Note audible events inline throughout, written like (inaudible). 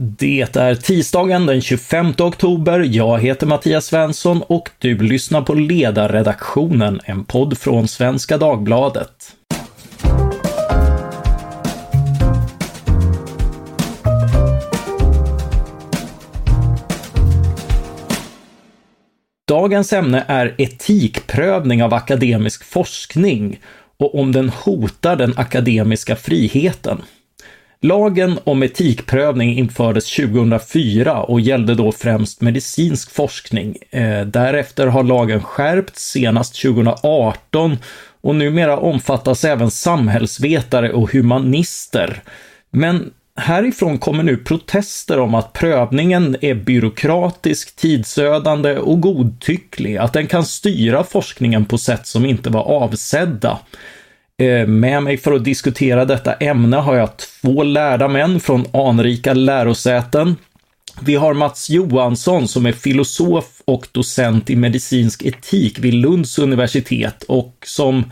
Det är tisdagen den 25 oktober. Jag heter Mattias Svensson och du lyssnar på Ledarredaktionen, en podd från Svenska Dagbladet. Dagens ämne är etikprövning av akademisk forskning och om den hotar den akademiska friheten. Lagen om etikprövning infördes 2004 och gällde då främst medicinsk forskning. Eh, därefter har lagen skärpts senast 2018 och numera omfattas även samhällsvetare och humanister. Men härifrån kommer nu protester om att prövningen är byråkratisk, tidsödande och godtycklig, att den kan styra forskningen på sätt som inte var avsedda. Eh, med mig för att diskutera detta ämne har jag två lärda män från anrika lärosäten. Vi har Mats Johansson som är filosof och docent i medicinsk etik vid Lunds universitet och som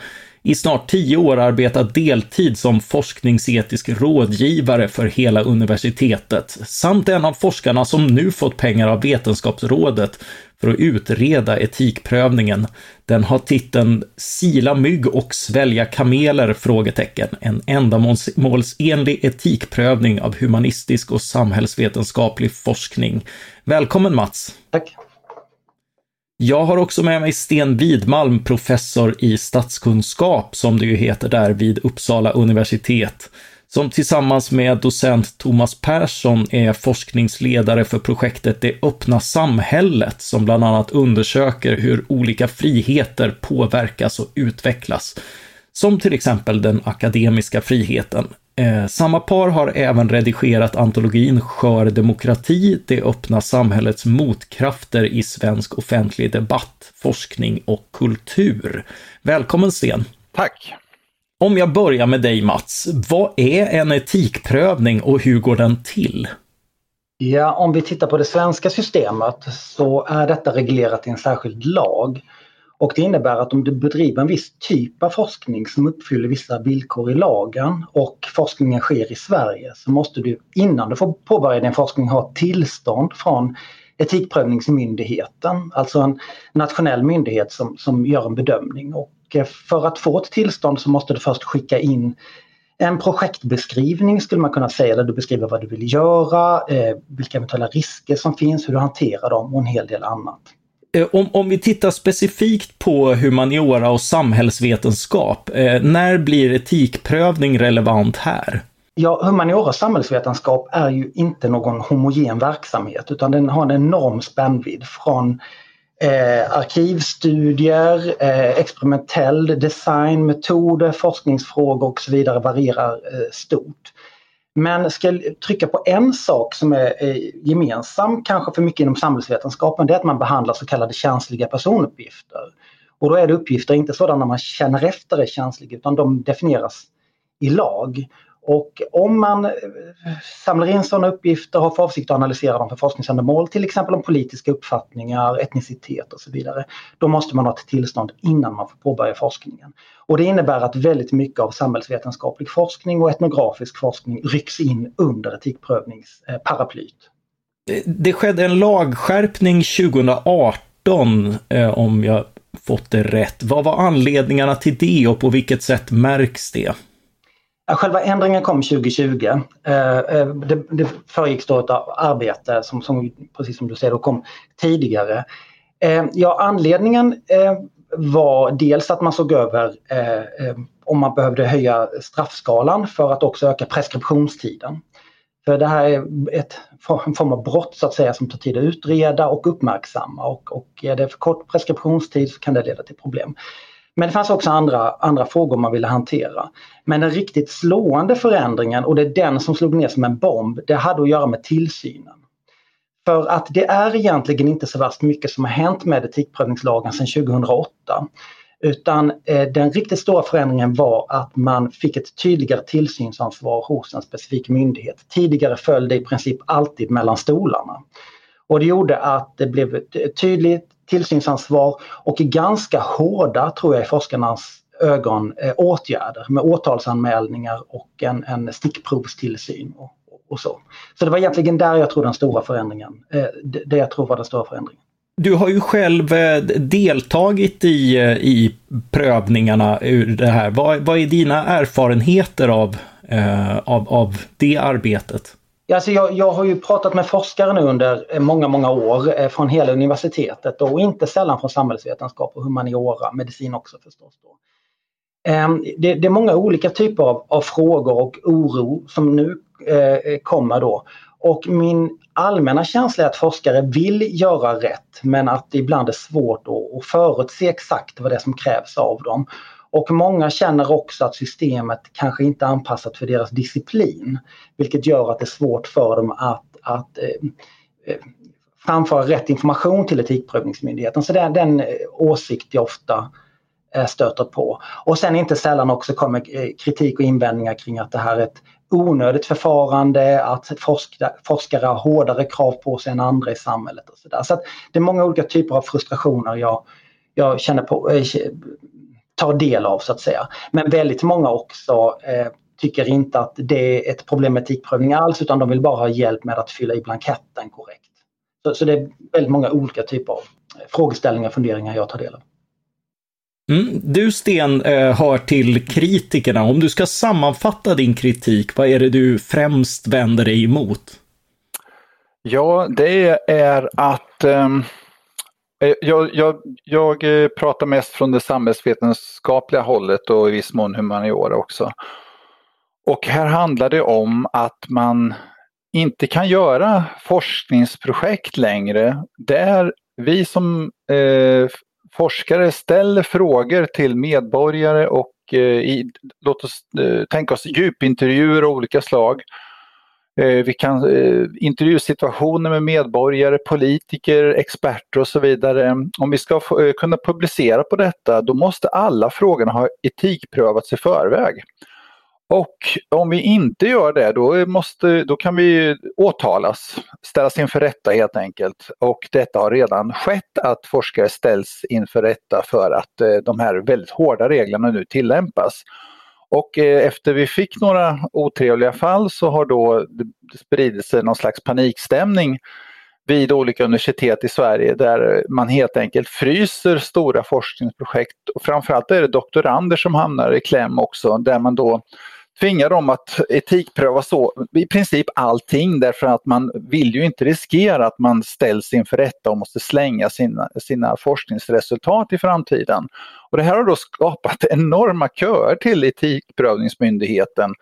i snart tio år arbetat deltid som forskningsetisk rådgivare för hela universitetet, samt en av forskarna som nu fått pengar av Vetenskapsrådet för att utreda etikprövningen. Den har titeln Sila mygg och svälja kameler? frågetecken. En ändamålsenlig etikprövning av humanistisk och samhällsvetenskaplig forskning. Välkommen Mats! Tack! Jag har också med mig Sten Widmalm, professor i statskunskap, som det ju heter där vid Uppsala universitet, som tillsammans med docent Thomas Persson är forskningsledare för projektet Det öppna samhället, som bland annat undersöker hur olika friheter påverkas och utvecklas, som till exempel den akademiska friheten. Eh, samma par har även redigerat antologin Skör demokrati, det öppna samhällets motkrafter i svensk offentlig debatt, forskning och kultur. Välkommen Sten! Tack! Om jag börjar med dig Mats, vad är en etikprövning och hur går den till? Ja, om vi tittar på det svenska systemet så är detta reglerat i en särskild lag. Och det innebär att om du bedriver en viss typ av forskning som uppfyller vissa villkor i lagen och forskningen sker i Sverige så måste du innan du får påbörja din forskning ha tillstånd från Etikprövningsmyndigheten, alltså en nationell myndighet som, som gör en bedömning. Och för att få ett tillstånd så måste du först skicka in en projektbeskrivning skulle man kunna säga, där du beskriver vad du vill göra, eh, vilka eventuella risker som finns, hur du hanterar dem och en hel del annat. Eh, om, om vi tittar specifikt på humaniora och samhällsvetenskap, eh, när blir etikprövning relevant här? Ja, humaniora och samhällsvetenskap är ju inte någon homogen verksamhet utan den har en enorm spännvidd från eh, arkivstudier, eh, experimentell design, metoder, forskningsfrågor och så vidare varierar eh, stort. Men ska jag trycka på en sak som är eh, gemensam kanske för mycket inom samhällsvetenskapen, det är att man behandlar så kallade känsliga personuppgifter. Och då är det uppgifter inte sådana man känner efter är känsliga utan de definieras i lag. Och om man eh, samlar in sådana uppgifter och har för avsikt att analysera dem för forskningsändamål, till exempel om politiska uppfattningar, etnicitet och så vidare, då måste man ha ett tillstånd innan man får påbörja forskningen. Och det innebär att väldigt mycket av samhällsvetenskaplig forskning och etnografisk forskning rycks in under etikprövningsparaplyt. Eh, det skedde en lagskärpning 2018, eh, om jag fått det rätt. Vad var anledningarna till det och på vilket sätt märks det? Själva ändringen kom 2020. Eh, eh, det, det föregicks då ett arbete som, som, precis som du säger, då kom tidigare. Eh, ja, anledningen var dels att man såg över om man behövde höja straffskalan för att också öka preskriptionstiden. För det här är ett, en form av brott så att säga som tar tid att utreda och uppmärksamma och, och är det för kort preskriptionstid så kan det leda till problem. Men det fanns också andra, andra frågor man ville hantera. Men den riktigt slående förändringen och det är den som slog ner som en bomb, det hade att göra med tillsynen. För att det är egentligen inte så värst mycket som har hänt med etikprövningslagen sedan 2008. Utan eh, den riktigt stora förändringen var att man fick ett tydligare tillsynsansvar hos en specifik myndighet. Tidigare föll det i princip alltid mellan stolarna. Och det gjorde att det blev tydligt tillsynsansvar och ganska hårda, tror jag i forskarnas ögon, eh, åtgärder med åtalsanmälningar och en, en stickprovstillsyn och, och så. Så det var egentligen där jag tror den stora förändringen, eh, det jag tror var den stora förändringen. Du har ju själv eh, deltagit i, eh, i prövningarna ur det här. Vad, vad är dina erfarenheter av, eh, av, av det arbetet? Alltså jag, jag har ju pratat med forskare nu under eh, många, många år eh, från hela universitetet och inte sällan från samhällsvetenskap och humaniora, medicin också förstås. Då. Ehm, det, det, är många olika typer av, av frågor och oro som nu eh, eh, kommer då. Och min allmänna känsla är att forskare vill göra rätt men att det ibland är svårt att förutse exakt vad det är som krävs av dem. Och många känner också att systemet kanske inte är anpassat för deras disciplin. Vilket gör att det är svårt för dem att, att eh, eh framföra rätt information till Etikprövningsmyndigheten. Så det är den eh, åsikt jag ofta eh, stöter på. Och sen inte sällan också kommer eh, kritik och invändningar kring att det här är ett onödigt förfarande, att forskare, forskare har hårdare krav på sig än andra i samhället. och Så, där. så Det är många olika typer av frustrationer jag, jag känner på, tar del av så att säga. Men väldigt många också äh, tycker inte att det är ett problem med etikprövning alls utan de vill bara ha hjälp med att fylla i blanketten korrekt. Så, så det är väldigt många olika typer av frågeställningar och funderingar jag tar del av. Mm. Du Sten eh, hör till kritikerna. Om du ska sammanfatta din kritik, vad är det du främst vänder dig emot? Ja, det är att eh, Eh, jag, jag, jag, eh, pratar mest från det samhällsvetenskapliga hållet och i viss mån humaniora också. Och här handlar det om att man inte kan göra forskningsprojekt längre där vi som eh, forskare ställer frågor till medborgare och eh, i, låt oss eh, tänka oss djupintervjuer av olika slag. Eh, vi kan eh, intervjusituationer med medborgare, politiker, experter och så vidare. Om vi ska eh, kunna publicera på detta då måste alla frågorna ha etikprövats i förväg. Och om vi inte gör det då, måste, då kan vi åtalas, ställas inför rätta helt enkelt. Och detta har redan skett att forskare ställs inför rätta för att de här väldigt hårda reglerna nu tillämpas. Och eh, efter vi fick några otrevliga fall så har då det spridit sig någon slags panikstämning vid olika universitet i Sverige där man helt enkelt fryser stora forskningsprojekt. Och framförallt är det doktorander som hamnar i kläm också där man då tvingar dem att etikpröva så, i princip allting därför att man vill ju inte riskera att man ställs inför rätta och måste slänga sina, sina forskningsresultat i framtiden. Och det här har då skapat (laughs) enorma köer till Etikprövningsmyndigheten.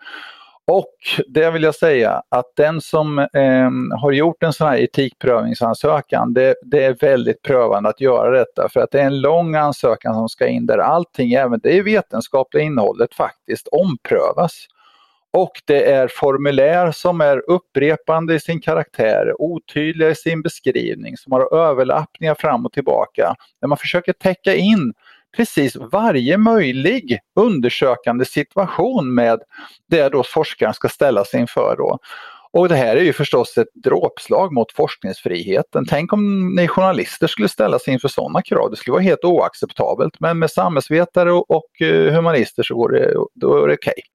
Och det vill jag säga att den som eh, har gjort en sån här etikprövningsansökan, det, det, är väldigt prövande att göra detta för att det är en lång ansökan som ska in där allting, även det vetenskapliga innehållet faktiskt omprövas. Och det är formulär som är upprepande i sin karaktär, otydliga i sin beskrivning, som har överlappningar fram och tillbaka. Där man försöker täcka in precis varje möjlig undersökande situation med det då forskaren ska ställa sig inför. Då. Och det här är ju förstås ett dråpslag mot forskningsfriheten. Tänk om ni journalister skulle ställa sig inför sådana krav. Det skulle vara helt oacceptabelt. Men med samhällsvetare och, eh, humanister så går det, då är det okej. Okay.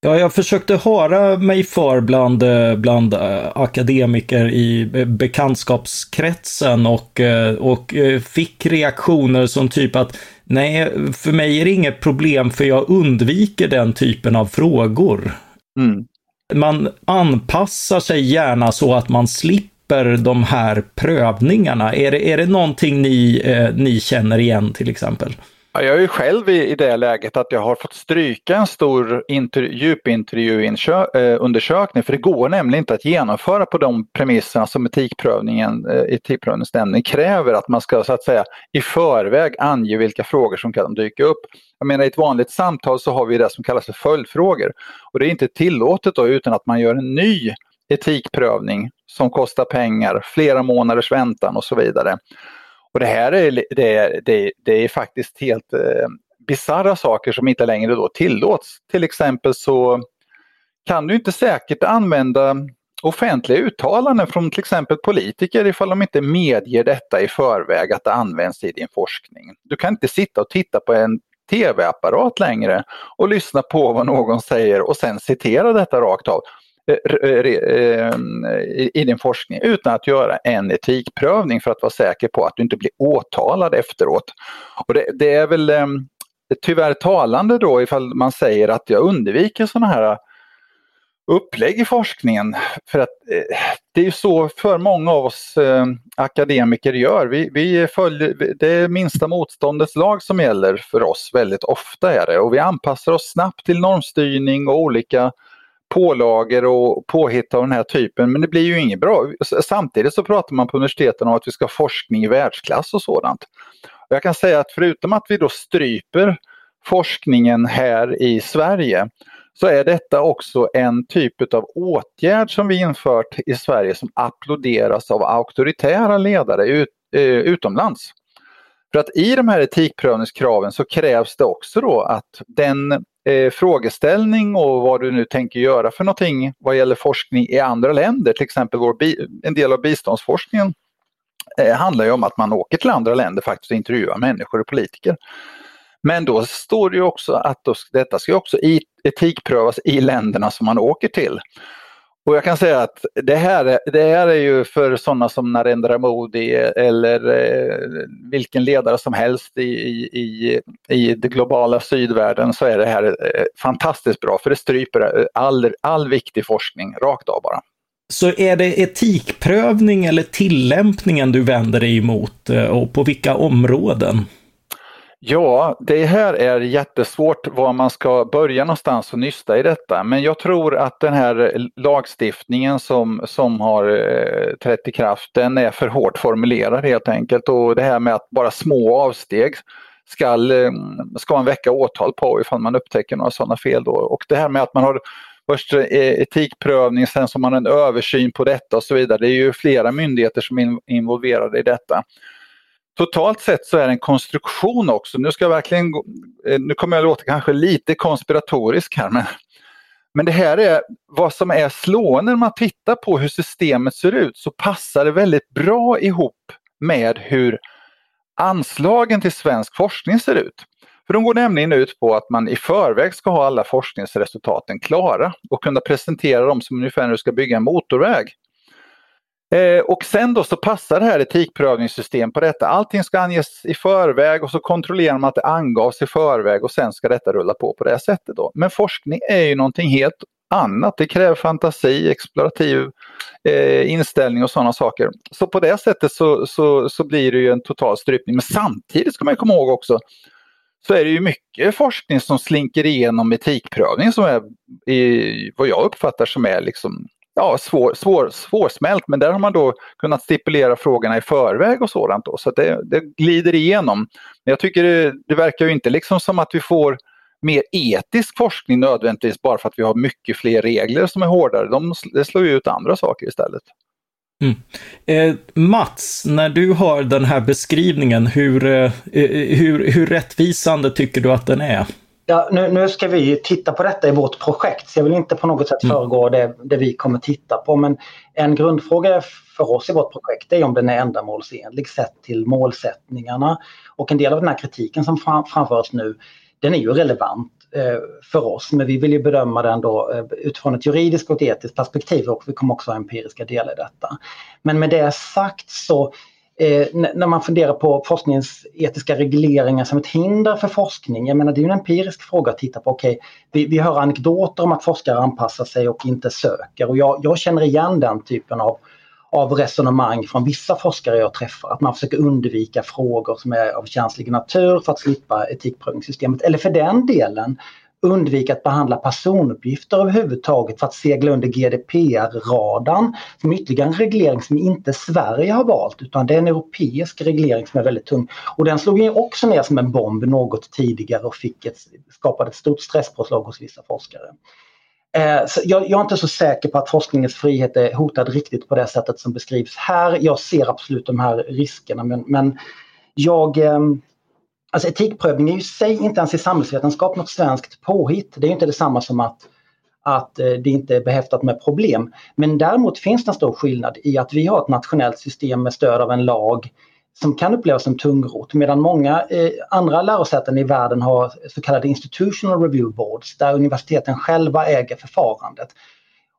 Ja, jag försökte höra mig för bland, eh, bland eh, akademiker i bekantskapskretsen och, eh, och fick reaktioner som typ att nej, för mig är det inget problem för jag undviker den typen av frågor. Mm. Man anpassar sig gärna så att man slipper de här prövningarna. Är det, är det någonting ni, eh, ni känner igen till exempel? Ja, jag är ju själv i, i det läget att jag har fått stryka en stor djupintervjuundersökning eh, för det går nämligen inte att genomföra på de premisserna som etikprövningen, eh, etikprövningsnämnden kräver att man ska så att säga i förväg ange vilka frågor som kan dyka upp. Jag menar i ett vanligt samtal så har vi det som kallas för följdfrågor och det är inte tillåtet då utan att man gör en ny etikprövning som kostar pengar, flera månaders väntan och så vidare. Och det här är, det är, det, det är faktiskt helt eh, bisarra saker som inte längre då tillåts. Till exempel så kan du inte säkert använda offentliga uttalanden från till exempel politiker ifall de inte medger detta i förväg att det används i din forskning. Du kan inte sitta och titta på en tv-apparat längre och lyssna på vad någon säger och sen citera detta rakt av. Eh, eh, eh, I din forskning utan att göra en etikprövning för att vara säker på att du inte blir åtalad efteråt. Och det, det är väl tyvärr talande då ifall man säger att jag undviker sådana här upplägg i forskningen. För att det är ju så för många av oss akademiker gör. Vi, vi följer, det är minsta motståndets lag som gäller för oss väldigt ofta är det och vi anpassar oss snabbt till normstyrning och olika pålagor och påhitt av den här typen, men det blir ju inget bra. Samtidigt så pratar man på universiteten om att vi ska ha forskning i världsklass och sådant. Jag kan säga att förutom att vi då stryper forskningen här i Sverige så är detta också en typ av åtgärd som vi infört i Sverige som applåderas av auktoritära ledare ut, eh, utomlands. För att i de här etikprövningskraven så krävs det också då att den eh, frågeställning och vad du nu tänker göra för någonting vad gäller forskning i andra länder, till exempel vår en del av biståndsforskningen eh, handlar ju om att man åker till andra länder faktiskt och intervjuar människor och politiker. Men då står det ju också att då, detta ska också etikprövas i länderna som man åker till. Och jag kan säga att det här, det här är ju för sådana som Narendra Modi eller eh, vilken ledare som helst i, i, i det globala sydvärlden så är det här eh, fantastiskt bra för det stryper all, all viktig forskning rakt av bara. Så är det etikprövning eller tillämpningen du vänder dig emot eh, och på vilka områden? Ja, det här är jättesvårt var man ska börja någonstans och nysta i detta. Men jag tror att den här lagstiftningen som, som har eh, trätt i kraft, den är för hårt formulerad helt enkelt. Och det här med att bara små avsteg eh, ska, ska man väcka åtal på ifall man upptäcker några sådana fel. Då. Och det här med att man har först eh, etikprövning, sen så har man en översyn på detta och så vidare. Det är ju flera myndigheter som är involverade i detta totalt sett så är det en konstruktion också. Nu ska jag verkligen, eh, nu kommer jag låta kanske lite konspiratorisk här men, men det här är vad som är slående när man tittar på hur systemet ser ut så passar det väldigt bra ihop med hur anslagen till svensk forskning ser ut. För de går nämligen ut på att man i förväg ska ha alla forskningsresultaten klara och kunna presentera dem som ungefär när du ska bygga en motorväg. Eh, och sen då så passar det här etikprövningssystem på detta. Allting ska anges i förväg och så kontrollerar man att det angavs i förväg och sen ska detta rulla på på det sättet. Då. Men forskning är ju någonting helt annat. Det kräver fantasi, explorativ eh, inställning och sådana saker. Så på det sättet så, så, så blir det ju en total strypning. Men samtidigt ska man komma ihåg också så är det ju mycket forskning som slinker igenom etikprövning som är i, vad jag uppfattar som är liksom ja, svår, svår, svårsmält men där har man då kunnat stipulera frågorna i förväg och sådant. Då, så det, det glider igenom. Men jag tycker det, det verkar ju inte liksom som att vi får mer etisk forskning nödvändigtvis bara för att vi har mycket fler regler som är hårdare. De, det slår ju ut andra saker istället. Mm. Eh, Mats, när du har den här beskrivningen, hur, eh, eh hur, hur rättvisande tycker du att den är? Ja, nu, nu, ska vi titta på detta i vårt projekt så jag vill inte på något sätt mm. föregå det, det vi kommer titta på. Men en grundfråga för oss i vårt projekt är om den är ändamålsenlig sett till målsättningarna. Och en del av den här kritiken som framförs nu den är ju relevant eh, för oss men vi vill ju bedöma den då eh, utifrån ett juridiskt och ett etiskt perspektiv och vi kommer också ha empiriska delar i detta. Men med det sagt så eh, när man funderar på forskningens etiska regleringar som ett hinder för forskning. Jag menar det är en empirisk fråga att titta på. Okej, vi, vi hör anekdoter om att forskare anpassar sig och inte söker och jag, jag känner igen den typen av, av resonemang från vissa forskare jag träffar. Att man försöker undvika frågor som är av känslig natur för att slippa etikprövningssystemet. Eller för den delen undvika att behandla personuppgifter överhuvudtaget för att segla under GDPR-radarn. Som ytterligare en reglering som inte Sverige har valt utan det är en europeisk reglering som är väldigt tung. Och den slog ju också ner som en bomb något tidigare och fick ett, skapade ett stort stresspåslag hos vissa forskare. Eh, jag, jag, är inte så säker på att forskningens frihet är hotad riktigt på det sättet som beskrivs här. Jag ser absolut de här riskerna men, men jag ehm, Alltså etikprövning är i sig inte ens i samhällsvetenskap något svenskt påhitt. Det är inte detsamma som att, att eh, det inte är behäftat med problem. Men däremot finns det en stor skillnad i att vi har ett nationellt system med stöd av en lag som kan upplevas som tungrot medan många eh, andra lärosäten i världen har så kallade institutional review boards där universiteten själva äger förfarandet.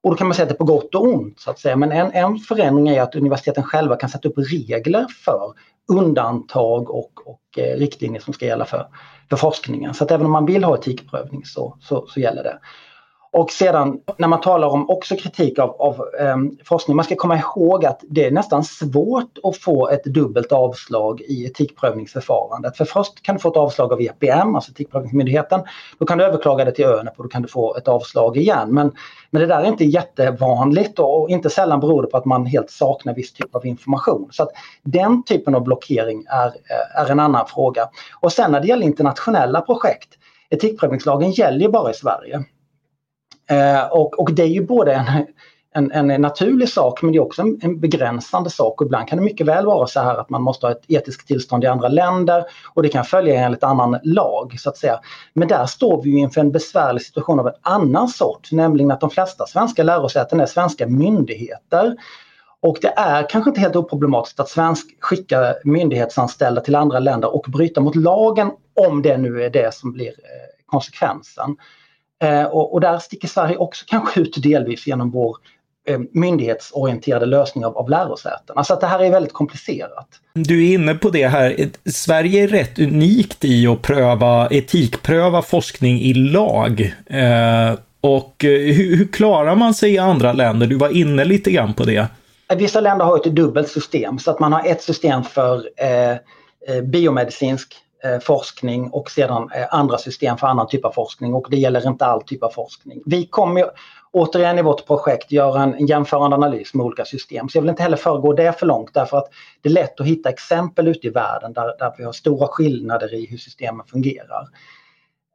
Och då kan man säga att det är på gott och ont så att säga. Men en, en förändring är att universiteten själva kan sätta upp regler för undantag och, och eh, riktlinjer som ska gälla för, för forskningen. Så att även om man vill ha etikprövning så, så, så gäller det. Och sedan när man talar om också kritik av, av eh, forskning, man ska komma ihåg att det är nästan svårt att få ett dubbelt avslag i etikprövningsförfarandet. För först kan du få ett avslag av EPM, alltså Etikprövningsmyndigheten. Då kan du överklaga det till ÖNEP och då kan du få ett avslag igen. Men, men det där är inte jättevanligt och inte sällan beror det på att man helt saknar viss typ av information. Så att den typen av blockering är, eh, är en annan fråga. Och sen när det gäller internationella projekt, etikprövningslagen gäller ju bara i Sverige. Eh, och, och det är ju både en, en, en, naturlig sak men det är också en, en, begränsande sak. Och ibland kan det mycket väl vara så här att man måste ha ett etiskt tillstånd i andra länder och det kan följa enligt annan lag så att säga. Men där står vi inför en besvärlig situation av en annan sort, nämligen att de flesta svenska lärosäten är svenska myndigheter. Och det är kanske inte helt oproblematiskt att svensk skicka myndighetsanställda till andra länder och bryta mot lagen om det nu är det som blir eh, konsekvensen. Eh, och, och, där sticker Sverige också kanske ut delvis genom vår eh, myndighetsorienterade lösning av, av lärosäten. Alltså att det här är väldigt komplicerat. Du är inne på det här. Sverige är rätt unikt i att pröva, etikpröva forskning i lag. Eh, och eh, hur, hur, klarar man sig i andra länder? Du var inne lite grann på det. Vissa länder har ett dubbelt system så att man har ett system för eh, biomedicinsk Eh, forskning och sedan eh, andra system för annan typ av forskning och det gäller inte all typ av forskning. Vi kommer återigen i vårt projekt göra en jämförande analys med olika system. Så jag vill inte heller föregå det för långt därför att det är lätt att hitta exempel ute i världen där, där vi har stora skillnader i hur systemen fungerar.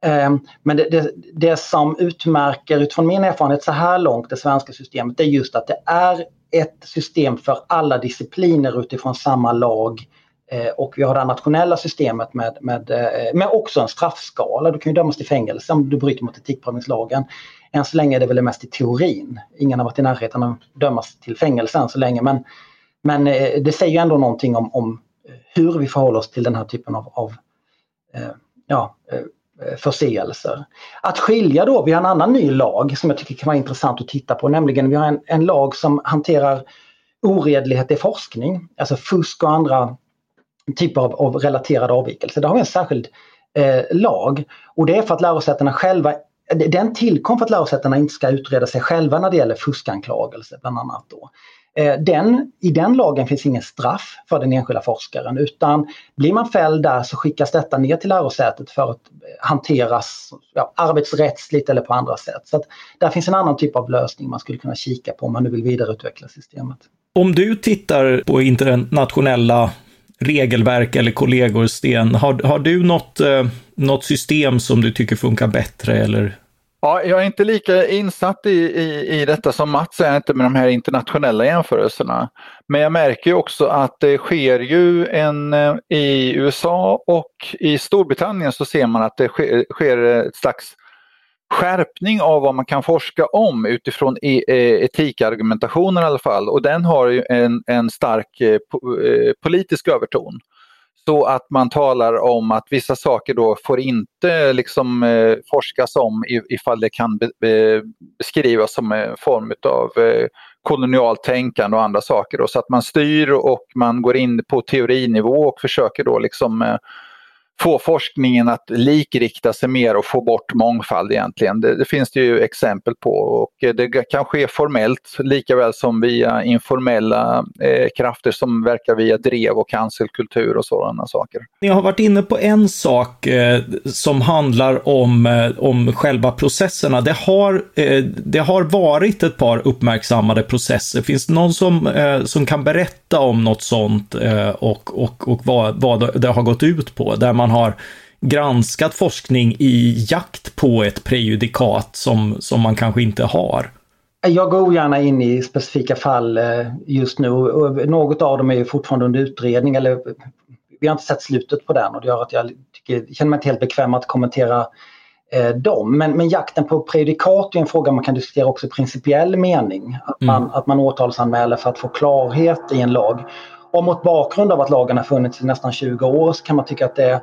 Eh, men det, det, det, som utmärker utifrån min erfarenhet så här långt det svenska systemet det är just att det är ett system för alla discipliner utifrån samma lag Eh, Eh, och vi har det nationella systemet med, med, eh, med också en straffskala. Du kan ju dömas till fängelse om du bryter mot etikprövningslagen. Än så länge är det väl mest i teorin. Ingen har varit i närheten av att dömas till fängelse än så länge. Men, men eh, det säger ändå någonting om, om hur vi förhåller oss till den här typen av, av ja, förseelser. Att skilja då, vi har en annan ny lag som jag tycker kan vara intressant att titta på, nämligen vi har en, en lag som hanterar oredlighet i forskning, alltså fusk och andra typer av, av relaterade avvikelser. Där har vi en särskild eh, lag och det är för att lärosätena själva den tillkom för att lärosätena inte ska utreda sig själva när det gäller fuskanklagelser bland annat. Då. Eh, den, I den lagen finns ingen straff för den enskilda forskaren utan blir man fälld där så skickas detta ner till lärosätet för att hanteras ja, arbetsrättsligt eller på andra sätt. Så att där finns en annan typ av lösning man skulle kunna kika på om man nu vill vidareutveckla systemet. Om du tittar på internationella regelverk eller kollegor, Sten. Har, har du något, eh, något system som du tycker funkar bättre eller Ja, jag är inte lika insatt i, i, i detta som Mats är inte med de här internationella jämförelserna. Men jag märker också att det sker ju en, eh, i USA och i Storbritannien så ser man att det sker, sker ett slags skärpning av vad man kan forska om utifrån e-, e-, etikargumentationen i alla fall. Och den har ju en, en stark eh, eh, politisk överton. Så att man talar om att vissa saker då får inte liksom eh, forskas om ifall det kan be, be, beskrivas som en form av eh, kolonialt tänkande och andra saker. Då. Så att man styr och man går in på teorinivå och försöker då liksom eh, få forskningen att likrikta sig mer och få bort mångfald egentligen. Det, det, finns det ju exempel på och det kan ske formellt lika väl som via informella eh, krafter som verkar via drev och cancelkultur och sådana saker. Ni har varit inne på en sak eh, som handlar om, eh, om själva processerna. Det har, eh, det har varit ett par uppmärksammade processer. Finns det någon som, eh, som kan berätta om något sånt eh, och, och, och vad, vad det har gått ut på? Där man har granskat forskning i jakt på ett prejudikat som, som man kanske inte har. Jag går gärna in i specifika fall eh, just nu något av dem är fortfarande under utredning eller vi har inte sett slutet på den och det gör att jag tycker, känner mig inte helt bekväm att kommentera eh, dem. Men, men jakten på prejudikat är en fråga man kan diskutera också i principiell mening. Att man, mm. att man åtalsanmäler för att få klarhet i en lag. Och mot bakgrund av att lagen har funnits i nästan 20 år så kan man tycka att det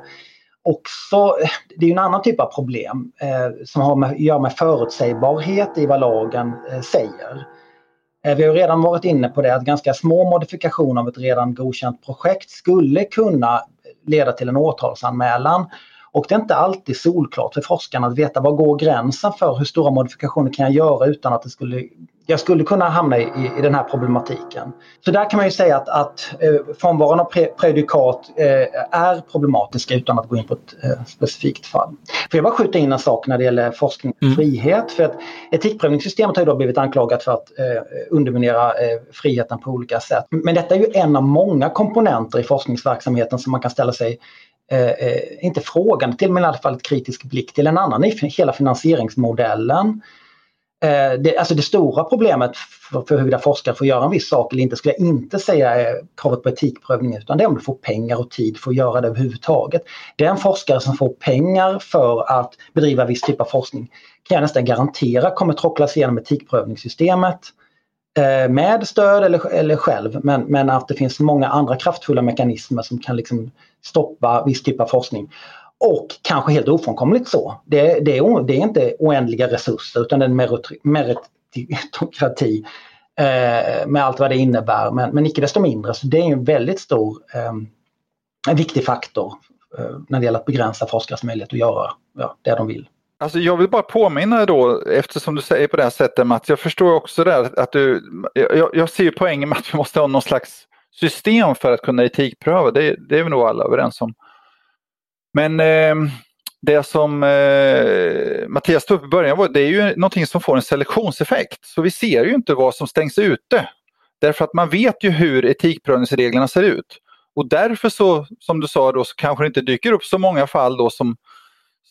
också, det är en annan typ av problem eh, som har med, gör med förutsägbarhet i vad lagen eh, säger. Eh, vi har redan varit inne på det att ganska små modifikationer av ett redan godkänt projekt skulle kunna leda till en åtalsanmälan. Och det är inte alltid solklart för forskarna att veta var går gränsen för hur stora modifikationer kan jag göra utan att det skulle jag skulle kunna hamna i, i, den här problematiken. Så där kan man ju säga att, att eh, frånvaron av pre prejudikat eh, är problematiska utan att gå in på ett eh, specifikt fall. Får jag bara skjuta in en sak när det gäller forskning och mm. frihet? För att etikprövningssystemet har ju då blivit anklagat för att eh, underminera eh, friheten på olika sätt. Men detta är ju en av många komponenter i forskningsverksamheten som man kan ställa sig Eh, inte frågande till men i alla fall ett kritisk blick till. En annan hela finansieringsmodellen. Eh, det, alltså det stora problemet för, för huruvida forskare får göra en viss sak eller inte skulle jag inte säga är kravet på etikprövning utan det är om du får pengar och tid för att göra det överhuvudtaget. Den forskare som får pengar för att bedriva viss typ av forskning kan jag nästan garantera kommer trocklas igenom etikprövningssystemet eh, med stöd eller, eller själv men, men att det finns många andra kraftfulla mekanismer som kan liksom stoppa viss typ av forskning. Och kanske helt ofrånkomligt så. Det, det, är, det är inte oändliga resurser utan det är en meritokrati eh, med allt vad det innebär. Men, men icke desto mindre så det är en väldigt stor eh, en viktig faktor eh, när det gäller att begränsa forskares möjlighet att göra ja, det de vill. Alltså jag vill bara påminna då, eftersom du säger på det här sättet Mats, jag förstår också det att du, jag, jag ser poängen med att vi måste ha någon slags system för att kunna etikpröva, det, det är vi nog alla överens om. Men eh, det som eh, Mattias tog upp i början var, det är ju någonting som får en selektionseffekt. Så vi ser ju inte vad som stängs ute. Därför att man vet ju hur etikprövningsreglerna ser ut. Och därför så, som du sa då, så kanske det inte dyker upp så många fall då som,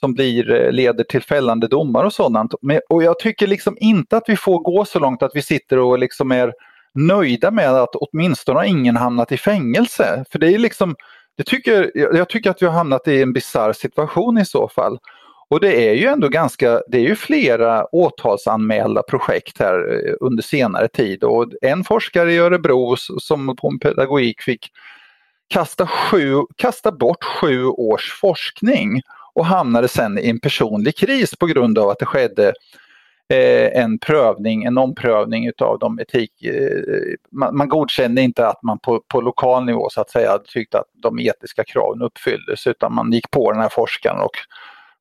som blir, eh, leder till fällande domar och sådant. Men, och jag tycker liksom inte att vi får gå så långt att vi sitter och liksom är nöjda med att åtminstone har ingen hamnat i fängelse. För det är liksom det tycker, jag tycker att vi har hamnat i en bizarr situation i så fall. Och det är ju ändå ganska, det är ju flera åtalsanmälda projekt här eh, under senare tid och en forskare i Örebro som på en pedagogik fick kasta, sju, kasta bort sju års forskning och hamnade sen i en personlig kris på grund av att det skedde Eh, en prövning, en omprövning utav de etik... Eh, man, man godkände inte att man på, på lokal nivå så att säga tyckte att de etiska kraven uppfylldes utan man gick på den här forskaren och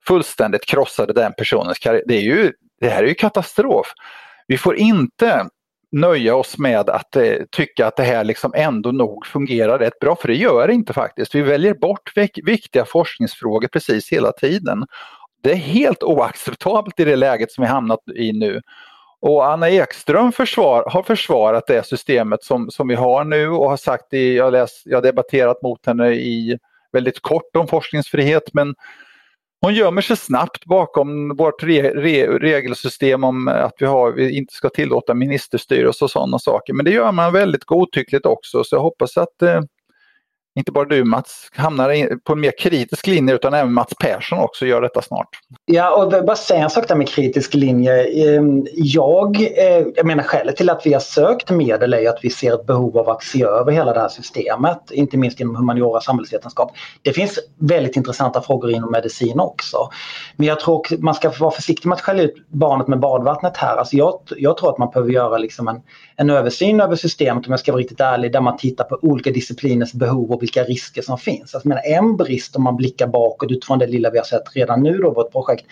fullständigt krossade den personens karriär. Det, är ju, det här är ju katastrof. Vi får inte nöja oss med att eh, tycka att det här liksom ändå nog fungerar rätt bra, för det gör det inte faktiskt. Vi väljer bort viktiga forskningsfrågor precis hela tiden det är helt oacceptabelt i det läget som vi hamnat i nu. Och Anna Ekström försvar, har försvarat det systemet som, som vi har nu och har sagt, i, jag, läst, jag har debatterat mot henne i väldigt kort om forskningsfrihet men hon gömmer sig snabbt bakom vårt re, re, regelsystem om att vi, har, vi inte ska tillåta ministerstyre och sådana saker. Men det gör man väldigt godtyckligt också så jag hoppas att eh, inte bara du Mats hamnar på en mer kritisk linje utan även Mats Persson också gör detta snart. Ja, och bara säga en sak där med kritisk linje. Ehm, jag, eh, jag menar skälet till att vi har sökt medel är att vi ser ett behov av att se över hela det här systemet, inte minst inom humaniora och samhällsvetenskap. Det finns väldigt intressanta frågor inom medicin också. Men jag tror man ska vara försiktig med att skälla ut barnet med badvattnet här. Alltså jag, jag tror att man behöver göra liksom en, en översyn över systemet om jag ska vara riktigt ärlig, där man tittar på olika discipliners behov och vilka risker som finns. Alltså, men en brist om man blickar bakåt utifrån det lilla vi har sett redan nu då, vårt projekt,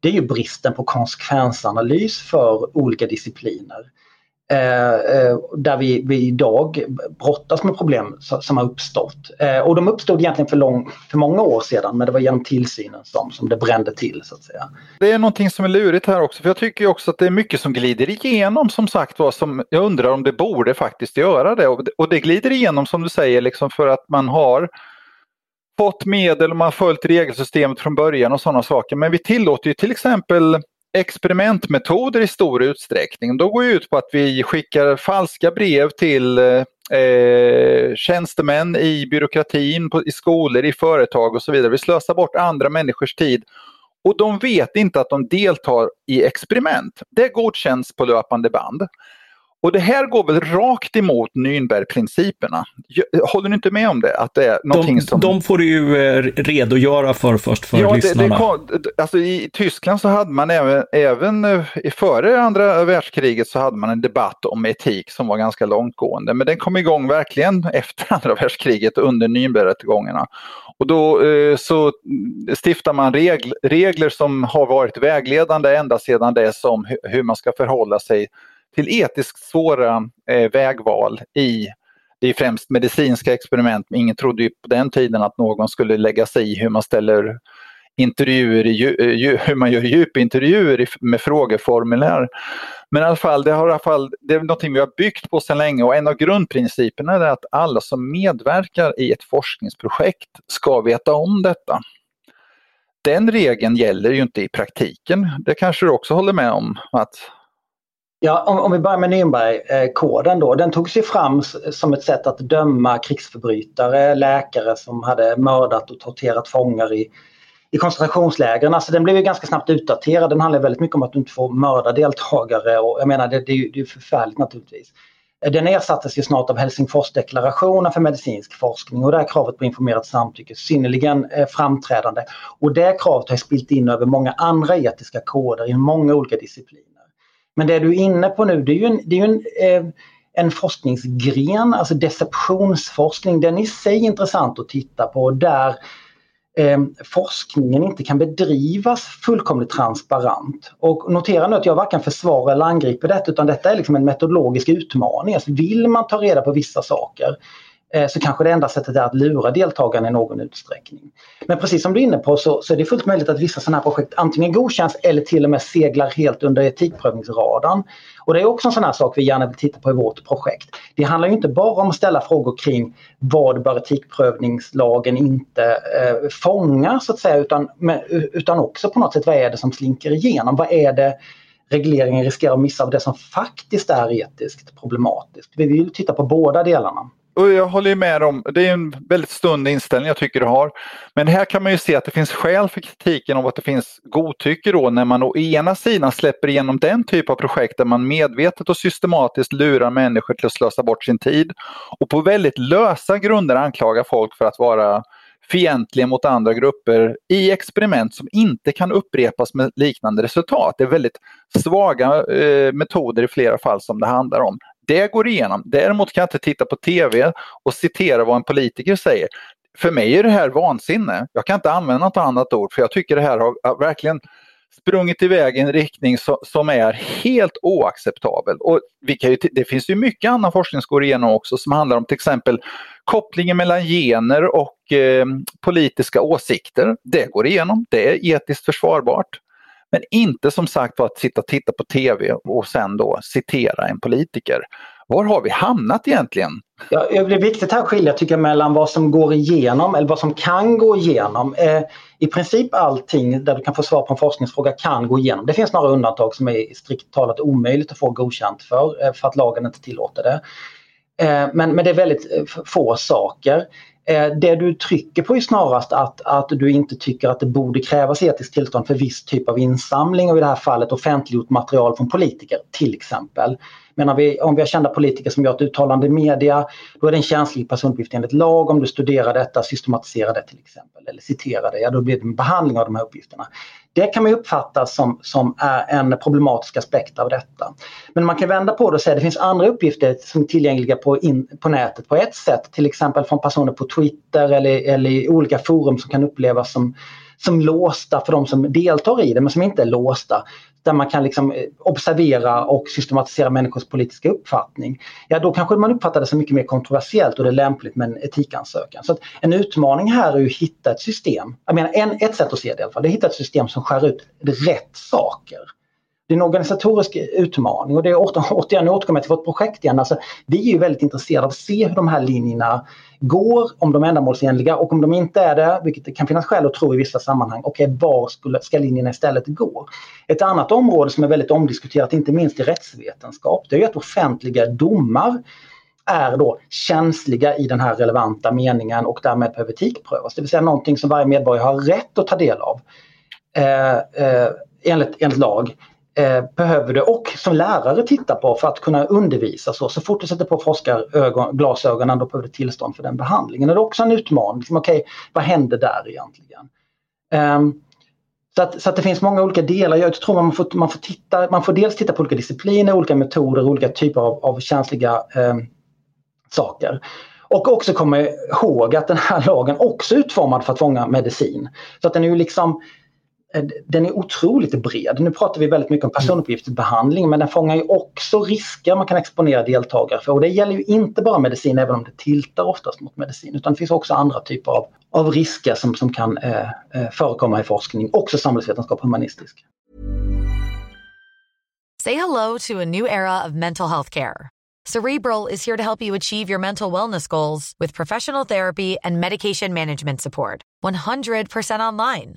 det är ju bristen på konsekvensanalys för olika discipliner. Eh, eh, där vi, vi idag brottas med problem som har uppstått. Eh, och de uppstod egentligen för, lång, för många år sedan men det var genom tillsynen som, som det brände till så att säga. Det är någonting som är lurigt här också för jag tycker också att det är mycket som glider igenom som sagt var som jag undrar om det borde faktiskt göra det och, och det glider igenom som du säger liksom för att man har fått medel och man har följt regelsystemet från början och sådana saker men vi tillåter ju till exempel experimentmetoder i stor utsträckning. De går ut på att vi skickar falska brev till eh, eh, tjänstemän i byråkratin, på, i skolor, i företag och så vidare. Vi slösar bort andra människors tid och de vet inte att de deltar i experiment. Det godkänns på löpande band. Och det här går väl rakt emot Nürnbergprinciperna? Håller ni inte med om det? Att det är de, som... de får du ju eh, redogöra för först för ja, lyssnarna. Det, det, alltså I Tyskland så hade man även, även eh, före andra världskriget så hade man en debatt om etik som var ganska långtgående. Men den kom igång verkligen (laughs) efter andra världskriget under Nürnbergrättegångarna. Och då eh, så stiftar man regl, regler som har varit vägledande ända sedan dess om hur man ska förhålla sig till etiskt svåra eh, vägval i det är främst medicinska experiment, men ingen trodde ju på den tiden att någon skulle lägga sig i hur man ställer intervjuer, i, eh, (laughs) hur man gör djupintervjuer med frågeformulär. Men i alla fall, det, har i alla fall, det är något vi har byggt på sedan länge och en av grundprinciperna är att alla som medverkar i ett forskningsprojekt ska veta om detta. Den regeln gäller ju inte i praktiken. Det kanske du också håller med om? att Ja, om, om vi börjar med Nürnbergkoden då. Den togs ju fram som ett sätt att döma krigsförbrytare, läkare som hade mördat och torterat fångar i, i koncentrationslägren. Alltså den blev ju ganska snabbt utdaterad. Den handlar väldigt mycket om att du inte får mörda deltagare och jag menar det, det, är ju, det är förfärligt naturligtvis. Den ersattes ju snart av Helsingforsdeklarationen för medicinsk forskning och där är kravet på informerat samtycke synnerligen eh, framträdande. Och det kravet har spilt in över många andra etiska koder i många olika discipliner. Men det du är inne på nu det är ju en, det är en, eh, en forskningsgren, alltså deceptionsforskning. Den är i sig intressant att titta på där eh, forskningen inte kan bedrivas fullkomligt transparent. Och notera nu att jag varken försvarar eller angriper detta utan detta är liksom en metodologisk utmaning. Alltså vill man ta reda på vissa saker Eh, så kanske det enda sättet är att lura deltagarna i någon utsträckning. Men precis som du är inne på så, så är det fullt möjligt att vissa sådana här projekt antingen godkänns eller till och med seglar helt under etikprövningsradarn. Och det är också en sån här sak vi gärna vill titta på i vårt projekt. Det handlar inte bara om att ställa frågor kring vad bör etikprövningslagen inte eh, fånga så att säga utan, med, utan också på något sätt vad är det som slinker igenom? Vad är det regleringen riskerar att missa av det som faktiskt är etiskt problematiskt? Vi vill titta på båda delarna och jag håller med om, det är en väldigt stund inställning jag tycker du har. Men här kan man ju se att det finns skäl för kritiken om att det finns godtycke då när man å ena sidan släpper igenom den typ av projekt där man medvetet och systematiskt lurar människor till att slösa bort sin tid och på väldigt lösa grunder anklagar folk för att vara fientliga mot andra grupper i experiment som inte kan upprepas med liknande resultat. Det är väldigt svaga eh, metoder i flera fall som det handlar om. Det går igenom. Däremot kan jag inte titta på TV och citera vad en politiker säger. För mig är det här vansinne. Jag kan inte använda något annat ord för jag tycker det här har verkligen sprungit iväg i en riktning som är helt oacceptabel. Och vi kan ju, det finns ju mycket annan forskning som går igenom också som handlar om till exempel kopplingen mellan gener och eh, politiska åsikter. Det går igenom, det är etiskt försvarbart. Men inte som sagt att sitta och titta på TV och sen då citera en politiker. Var har vi hamnat egentligen? Ja, det är viktigt här att skilja tycker jag, mellan vad som går igenom eller vad som kan gå igenom. Eh, I princip allting där du kan få svar på en forskningsfråga kan gå igenom. Det finns några undantag som är strikt talat omöjligt att få godkänt för, eh, för att lagen inte tillåter det. Eh, men, men det är väldigt eh, få saker. Eh, det du trycker på är snarast att, att du inte tycker att det borde krävas etiskt tillstånd för viss typ av insamling och i det här fallet offentliggjort material från politiker till exempel. Men vi, om vi har kända politiker som gör ett uttalande i media, då är det en känslig personuppgift enligt lag. Om du studerar detta, systematiserar det till exempel, eller citerar det, ja då blir det en behandling av de här uppgifterna. Det kan man uppfatta som, som är en problematisk aspekt av detta. Men man kan vända på det och säga att det finns andra uppgifter som är tillgängliga på, in, på nätet på ett sätt, till exempel från personer på Twitter eller, eller i olika forum som kan upplevas som som låsta för de som deltar i det men som inte är låsta. Där man kan liksom eh, observera och systematisera människors politiska uppfattning. Ja då kanske man uppfattar det som mycket mer kontroversiellt och det är lämpligt med en etikansökan. Så en utmaning här är att hitta ett system. Jag menar en, ett sätt att se det i alla fall, det är att hitta ett system som skär ut rätt saker. Det är en organisatorisk utmaning och det är (laughs) återigen, nu återkommer jag till vårt projekt igen. Alltså, vi är ju väldigt intresserade av att se hur de här linjerna går, om de är ändamålsenliga och om de inte är det, vilket det kan finnas skäl att tro i vissa sammanhang, okej okay, var skulle, ska linjerna istället gå? Ett annat område som är väldigt omdiskuterat, inte minst i rättsvetenskap, det är att offentliga domar är då känsliga i den här relevanta meningen och därmed behöver etikprövas. Det vill säga någonting som varje medborgare har rätt att ta del av eh, eh, enligt, enligt lag Eh, behöver du och som lärare titta på för att kunna undervisa. Så, så fort du sätter på forskarglasögonen då behöver du tillstånd för den behandlingen. Och det är också en utmaning. Liksom, Okej, okay, vad händer där egentligen? Um, så att, så att det finns många olika delar. Jag tror man får, man får, titta, man får dels titta på olika discipliner, olika metoder, olika typer av, av känsliga um, saker. Och också komma ihåg att den här lagen också är utformad för att fånga medicin. Så att den är ju liksom Eh, den är otroligt bred. Nu pratar vi väldigt mycket om personuppgiftsbehandling men den fångar ju också risker man kan exponera deltagare för. Och det gäller ju inte bara medicin även om det tiltar oftast mot medicin utan det finns också andra typer av, av risker som, som kan eh, eh förekomma i forskning, också samhällsvetenskap och humanistisk. Say hello to a new era of mental health care. Cerebral is here to help you achieve your mental wellness goals with professional therapy and medication management support. 100% online.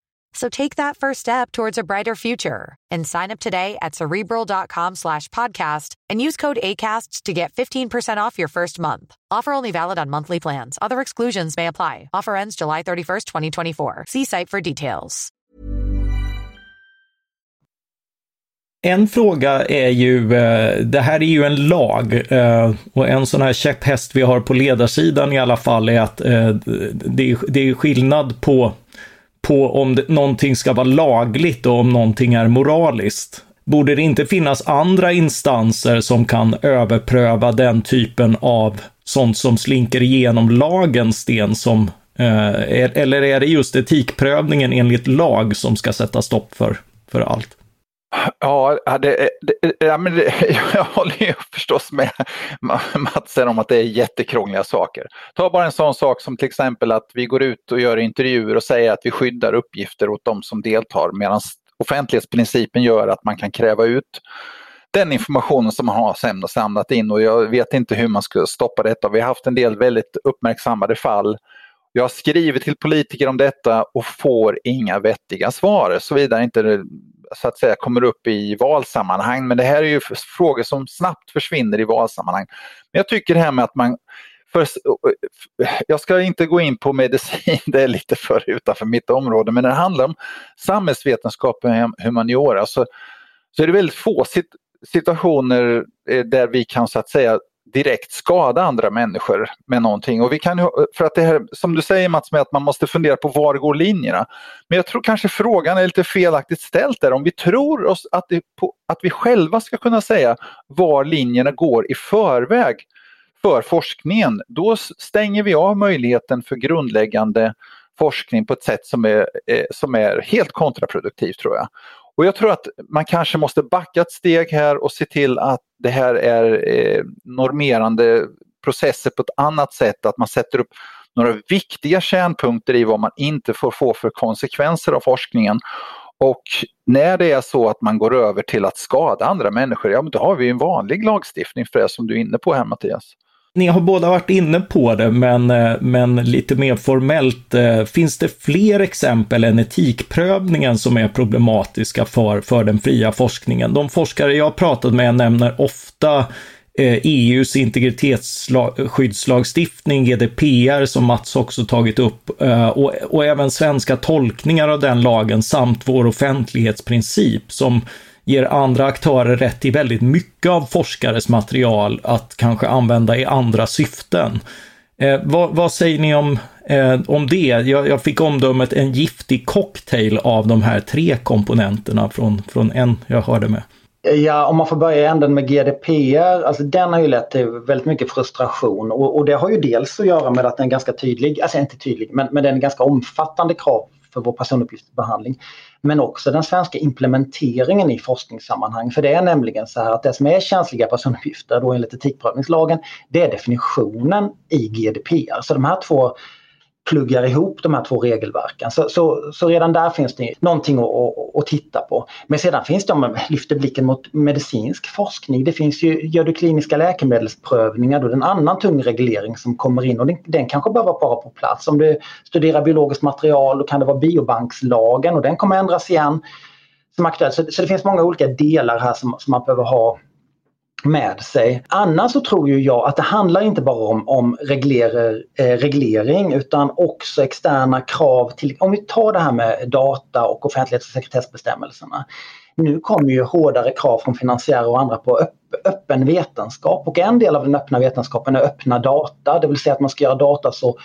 So take that first step towards a brighter future and sign up today at cerebral.com slash podcast and use code ACasts to get 15% off your first month. Offer only valid on monthly plans. Other exclusions may apply. Offer ends July 31st, 2024. See site for details. En fråga är ju, eh, det här är ju en lag eh, och en sån här käpphäst vi har på ledarsidan i alla fall är att eh, det är skillnad på på om det, någonting ska vara lagligt och om någonting är moraliskt. Borde det inte finnas andra instanser som kan överpröva den typen av sånt som slinker igenom lagens sten som eh, eller är det just etikprövningen enligt lag som ska sätta stopp för, för allt? Ja, det, det, ja men det, (laughs) jag håller ju förstås med Matsen om att det är jättekrångliga saker. Ta bara en sån sak som till exempel att vi går ut och gör intervjuer och säger att vi skyddar uppgifter åt de som deltar medan offentlighetsprincipen gör att man kan kräva ut den informationen som man har samlat in och jag vet inte hur man ska stoppa detta. Vi har haft en del väldigt uppmärksammade fall jag skriver till politiker om detta och får inga vettiga svar såvida inte så att säga kommer upp i valsammanhang. Men det här är ju frågor som snabbt försvinner i valsammanhang. Men jag tycker det här med att man för, jag ska inte gå in på medicin, (laughs) det är lite för utanför mitt område, men när det handlar om samhällsvetenskap och humaniora så, så är det väldigt få situationer eh, där vi kan så att säga direkt skada andra människor med någonting. Och vi kan, för att det här, som du säger Mats, med att man måste fundera på var går linjerna. Men jag tror kanske frågan är lite felaktigt ställt där. Om vi tror oss att, det, på, att vi själva ska kunna säga var linjerna går i förväg för forskningen, då stänger vi av möjligheten för grundläggande forskning på ett sätt som är, eh, som är helt kontraproduktivt tror jag. Och jag tror att man kanske måste backa ett steg här och se till att det här är eh, normerande processer på ett annat sätt, att man sätter upp några viktiga kärnpunkter i vad man inte får få för konsekvenser av forskningen. Och när det är så att man går över till att skada andra människor, ja men då har vi en vanlig lagstiftning för det som du är inne på här Mattias. Ni har båda varit inne på det, men, eh, men lite mer formellt. Eh, finns det fler exempel än etikprövningen som är problematiska för, för den fria forskningen? De forskare jag pratat med nämner ofta eh, e EUs integritetsskyddslagstiftning, GDPR, som Mats också tagit upp, och, och även svenska tolkningar av den lagen samt vår offentlighetsprincip som ger andra aktörer rätt till väldigt mycket av forskares material att kanske använda i andra syften. Eh, vad, vad, säger ni om, eh, om det? Jag, jag, fick omdömet en giftig cocktail av de här tre komponenterna från, från en jag hörde med. Eh, ja, om man får börja i änden med GDPR, alltså den har ju lett till väldigt mycket frustration och, och det har ju dels att göra med att den är ganska tydlig, alltså inte tydlig, men, men den är ganska omfattande krav för vår personuppgiftsbehandling. Men också den svenska implementeringen i forskningssammanhang. För det är nämligen så här att det som är känsliga personuppgifter då enligt etikprövningslagen, det är definitionen i GDPR. Så de här två pluggar ihop de här två regelverken. Så, så, så redan där finns det någonting att, att, att, titta på. Men sedan finns det, om man lyfter blicken mot medicinsk forskning, det finns ju, gör du kliniska läkemedelsprövningar, då är det en annan tung reglering som kommer in och den, den kanske behöver vara på plats. Om du studerar biologiskt material då kan det vara biobankslagen och den kommer ändras igen som aktuell. Så, så det finns många olika delar här som, som man behöver ha med sig. Annars så tror ju jag att det handlar inte bara om, om reglerer, eh, reglering utan också externa krav till, om vi tar det här med data och offentlighets och sekretessbestämmelserna. Nu kommer ju hårdare krav från finansiärer och andra på öpp, öppen vetenskap och en del av den öppna vetenskapen är öppna data, det vill säga att man ska göra data så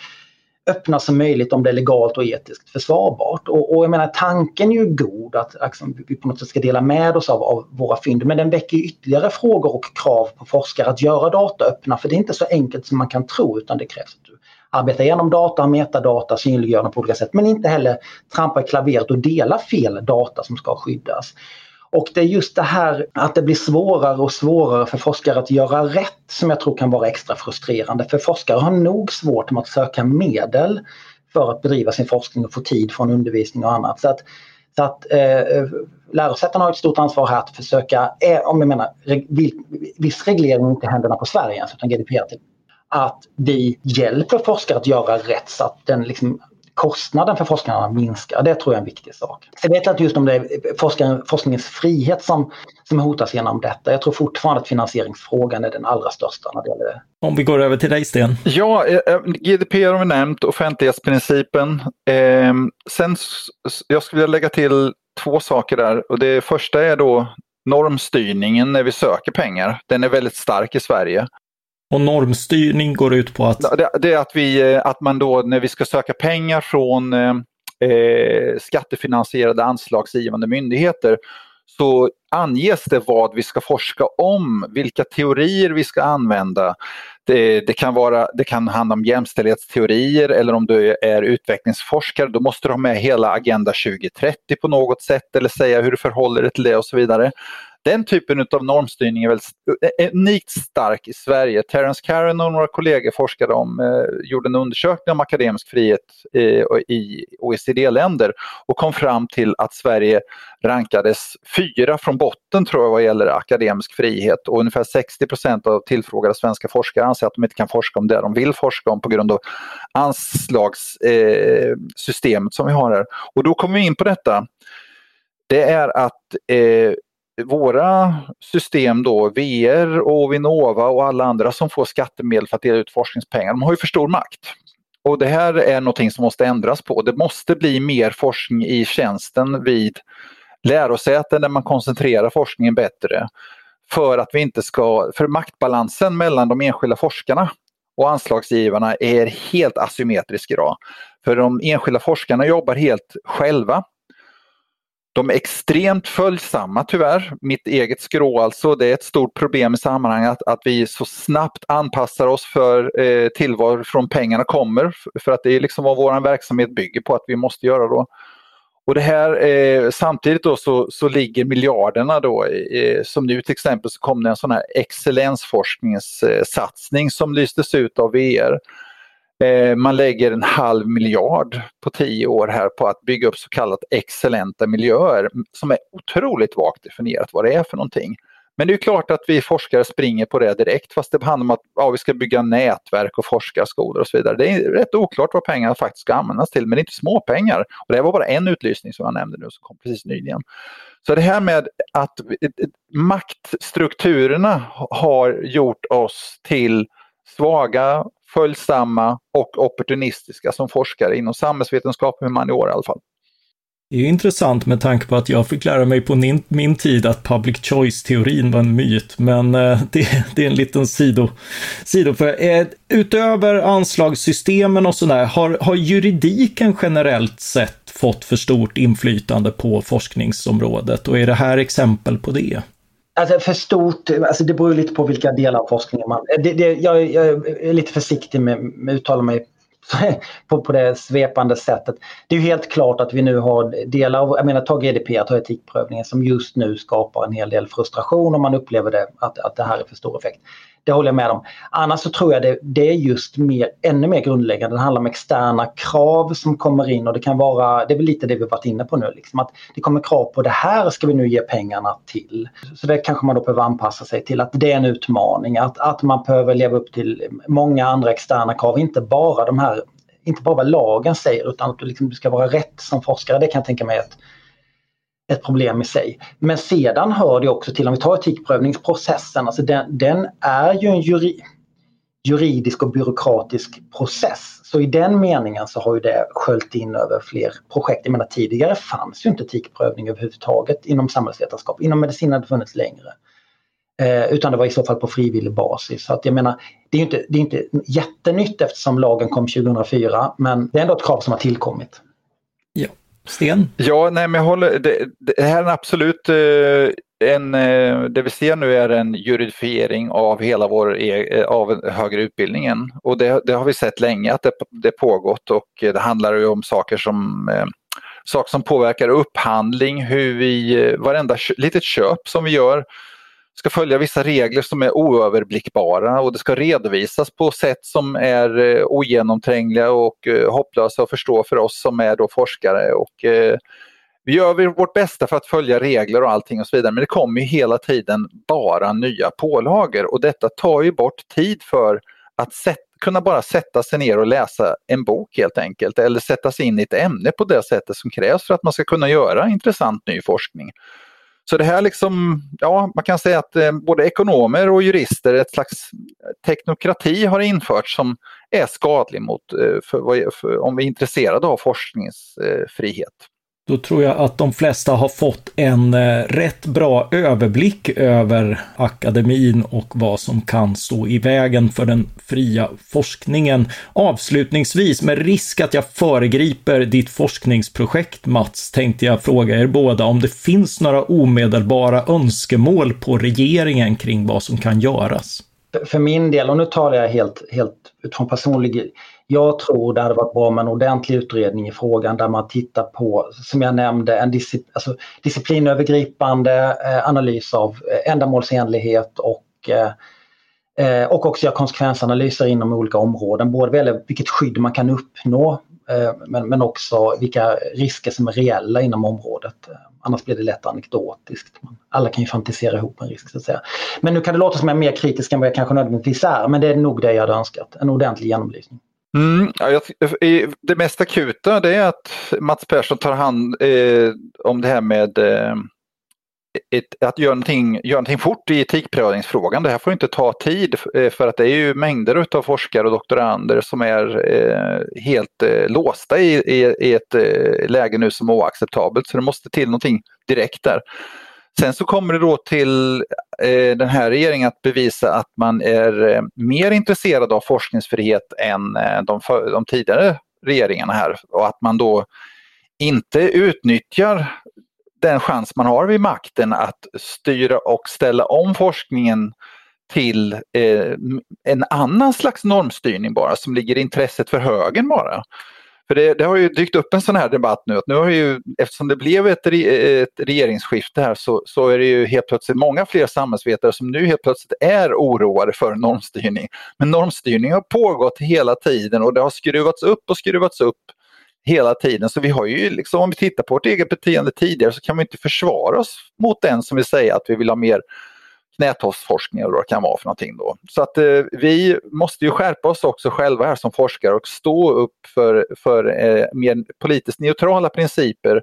öppna som möjligt om det är legalt och etiskt försvarbart. Och, och jag menar tanken är ju god att liksom, vi på något sätt ska dela med oss av, av våra fynd men den väcker ytterligare frågor och krav på forskare att göra data öppna för det är inte så enkelt som man kan tro utan det krävs att du arbetar igenom data, metadata, synliggör dem på olika sätt men inte heller trampa i klaveret och dela fel data som ska skyddas. Och det är just det här att det blir svårare och svårare för forskare att göra rätt som jag tror kan vara extra frustrerande. För forskare har nog svårt med att söka medel för att bedriva sin forskning och få tid från undervisning och annat. Så att, så att eh, lärosätena har ett stort ansvar här att försöka, eh, om jag menar viss reglering inte händerna på Sverige ens utan GDPR, till, att vi hjälper forskare att göra rätt så att den liksom kostnaden för forskarna minskar. Det tror jag är en viktig sak. Jag vet inte just om det är forskningens frihet som, som hotas genom detta. Jag tror fortfarande att finansieringsfrågan är den allra största när det gäller det. Om vi går över till dig Sten. Ja, eh, eh, GDPR har vi nämnt, offentlighetsprincipen. Eh, sen, jag skulle vilja lägga till två saker där. Och det första är då normstyrningen när vi söker pengar. Den är väldigt stark i Sverige. Och normstyrning går ut på att? Det, det är att, vi, eh, att man då när vi ska söka pengar från eh, eh, skattefinansierade anslagsgivande myndigheter så anges det vad vi ska forska om, vilka teorier vi ska använda. Det, det, kan, vara, det kan handla om jämställdhetsteorier eller om du är utvecklingsforskare, då måste du ha med hela Agenda 2030 på något sätt eller säga hur du förhåller dig till det och så vidare. Den typen av normstyrning är väldigt eh, eh, unikt stark i Sverige. Terence Karen och några kollegor forskade om, eh, gjorde en undersökning om akademisk frihet eh, i OECD-länder och kom fram till att Sverige rankades fyra från botten tror jag vad gäller akademisk frihet och ungefär 60 procent av tillfrågade svenska forskare anser att de inte kan forska om det de vill forska om på grund av anslagssystemet eh, som vi har här. Och då kommer vi in på detta det är att eh, våra system då, VR och Vinnova och alla andra som får skattemedel för att dela ut forskningspengar, de har ju för stor makt. Och det här är någonting som måste ändras på. Det måste bli mer forskning i tjänsten vid lärosäten där man koncentrerar forskningen bättre. För att vi inte ska, för maktbalansen mellan de enskilda forskarna och anslagsgivarna är helt asymmetrisk idag. För de enskilda forskarna jobbar helt själva de är extremt följsamma tyvärr. Mitt eget skrå alltså. Det är ett stort problem i sammanhanget att, att vi så snabbt anpassar oss för, eh, till från pengarna kommer. För att det är liksom vad vår verksamhet bygger på att vi måste göra då. Och det här, eh, samtidigt då så, så ligger miljarderna då, eh, som nu till exempel så kom det en sån här excellensforskningssatsning som lystes ut av VR Eh, man lägger en halv miljard på tio år här på att bygga upp så kallat excellenta miljöer som är otroligt vagt definierat vad det är för någonting. Men det är klart att vi forskare springer på det direkt fast det handlar om att ja, vi ska bygga nätverk och forskarskolor och så vidare. Det är rätt oklart vad pengarna faktiskt ska användas till men det är inte småpengar. Och det var bara en utlysning som jag nämnde nu som kom precis nyligen. Så det här med att eh, eh, maktstrukturerna har gjort oss till svaga, följsamma och opportunistiska som forskare inom samhällsvetenskap och humaniora i alla fall. Det är ju intressant med tanke på att jag fick lära mig på min, min tid att public choice-teorin var en myt, men eh, (laughs) det, det, är en liten sido. sido för, eh, utöver anslagssystemen och sådär, har, har juridiken generellt sett fått för stort inflytande på forskningsområdet och är det här exempel på det? Alltså för stort, alltså det beror lite på vilka delar av forskningen man... Det, det, jag, jag, är lite försiktig med, att uttala mig (laughs) på, på det svepande sättet. Det är ju helt klart att vi nu har delar av, jag menar ta GDPR, ta etikprövningen som just nu skapar en hel del frustration om man upplever det, att, att det här är för stor effekt. Det håller jag med om. Annars så tror jag det, det är just mer, ännu mer grundläggande. Det handlar om externa krav som kommer in och det kan vara, det är väl lite det vi varit inne på nu, liksom, att det kommer krav på det här ska vi nu ge pengarna till. Så det kanske man då behöver anpassa sig till att det är en utmaning, att, att man behöver leva upp till många andra externa krav, inte bara de här inte bara vad lagen säger utan att du, liksom, du ska vara rätt som forskare. Det kan jag tänka mig att ett problem i sig. Men sedan hör det också till, om vi tar etikprövningsprocessen, alltså den, den är ju en juri, juridisk och byråkratisk process. Så i den meningen så har ju det sköljt in över fler projekt. Jag menar tidigare fanns ju inte etikprövning överhuvudtaget inom samhällsvetenskap. Inom medicin hade det funnits längre. Eh, utan det var i så fall på frivillig basis. Så att jag menar, det är inte, det är inte jättenytt eftersom lagen kom 2004 men det är ändå ett krav som har tillkommit. Ja. Sten? Ja, nej men jag håller, det, det här är absolut eh, en, eh, det vi ser nu är en juridifiering av hela vår e, eh, av högre utbildningen. Och det, det har vi sett länge att det, det pågått och det handlar ju om saker som eh, saker som påverkar upphandling, hur vi, varenda litet köp som vi gör ska följa vissa regler som är oöverblickbara och det ska redovisas på sätt som är eh, ogenomträngliga och eh, hopplösa att förstå för oss som är då forskare. Och, eh, vi gör vårt bästa för att följa regler och allting och så vidare men det kommer ju hela tiden bara nya pålagor och detta tar ju bort tid för att kunna bara sätta sig ner och läsa en bok helt enkelt eller sätta sig in i ett ämne på det sättet som krävs för att man ska kunna göra intressant ny forskning. Så det här liksom, ja man kan säga att eh, både ekonomer och jurister, ett slags teknokrati har införts som är skadlig mot, eh, för, för, om vi är intresserade av forskningsfrihet. Då tror jag att de flesta har fått en eh, rätt bra överblick över akademin och vad som kan stå i vägen för den fria forskningen. Avslutningsvis, med risk att jag föregriper ditt forskningsprojekt Mats, tänkte jag fråga er båda om det finns några omedelbara önskemål på regeringen kring vad som kan göras. För min del, och nu talar jag helt, helt utifrån personlig jag tror det hade varit bra med en ordentlig utredning i frågan där man tittar på, som jag nämnde, en disci alltså, disciplinövergripande eh, analys av eh, ändamålsenlighet och eh, eh, och också göra konsekvensanalyser inom olika områden, både vad gäller vilket skydd man kan uppnå eh, men, men också vilka risker som är reella inom området. Annars blir det lätt anekdotiskt. Alla kan ju fantisera ihop en risk så att säga. Men nu kan det låta som jag är mer kritisk än vad jag kanske nödvändigtvis är, men det är nog det jag hade önskat. En ordentlig genomlysning. Mm, ja, jag, det mest akuta det är att Mats Persson tar hand eh, om det här med eh, ett, att göra någonting, göra någonting fort i etikprövningsfrågan. Det här får inte ta tid eh, för att det är ju mängder av forskare och doktorander som är eh, helt eh, låsta i, i, i ett eh, läge nu som är oacceptabelt. Så det måste till någonting direkt där. Sen så kommer det då till eh, den här regeringen att bevisa att man är eh, mer intresserad av forskningsfrihet än eh, de, för, de tidigare regeringarna här och att man då inte utnyttjar den chans man har vid makten att styra och ställa om forskningen till eh, en annan slags normstyrning bara som ligger i intresset för högen bara. För det, det, har ju dykt upp en sån här debatt nu att nu har ju, eftersom det blev ett, ett regeringsskifte här så, så är det ju helt plötsligt många fler samhällsvetare som nu helt plötsligt är oroade för normstyrning. Men normstyrning har pågått hela tiden och det har skruvats upp och skruvats upp hela tiden. Så vi har ju liksom, om vi tittar på vårt eget beteende tidigare så kan vi inte försvara oss mot den som vill säga att vi vill ha mer knätofsforskning eller vad det kan vara för någonting då. Så att eh, vi måste ju skärpa oss också själva här som forskare och stå upp för, för eh, mer politiskt neutrala principer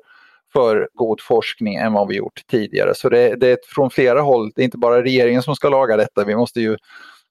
för god forskning än vad vi gjort tidigare. Så det, det är från flera håll, det är inte bara regeringen som ska laga detta, vi måste ju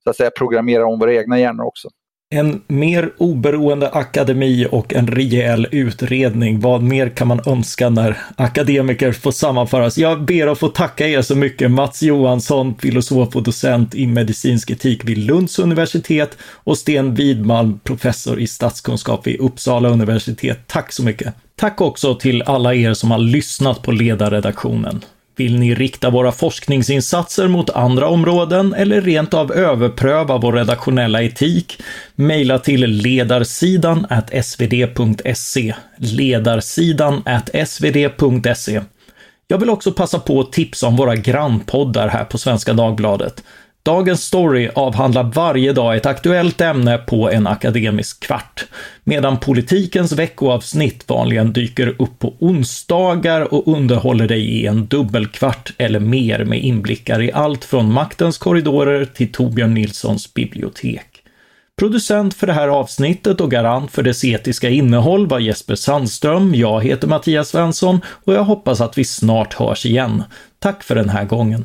så att säga programmera om våra egna hjärnor också. En mer oberoende akademi och en rejäl utredning. Vad mer kan man önska när akademiker får sammanföras? Jag ber att få tacka er så mycket. Mats Johansson, filosof och docent i medicinsk etik vid Lunds universitet och Sten Widmalm, professor i statskunskap vid Uppsala universitet. Tack så mycket! Tack också till alla er som har lyssnat på ledarredaktionen. Vill ni rikta våra forskningsinsatser mot andra områden eller rent av överpröva vår redaktionella etik? Mejla till ledarsidan svd.se. Ledarsidan svd.se. Jag vill också passa på att tipsa om våra grannpoddar här på Svenska Dagbladet. Dagens story avhandlar varje dag ett aktuellt ämne på en akademisk kvart, medan politikens veckoavsnitt vanligen dyker upp på onsdagar och underhåller dig i en dubbelkvart eller mer med inblickar i allt från maktens korridorer till Torbjörn Nilssons bibliotek. Producent för det här avsnittet och garant för dess etiska innehåll var Jesper Sandström. Jag heter Mattias Svensson och jag hoppas att vi snart hörs igen. Tack för den här gången.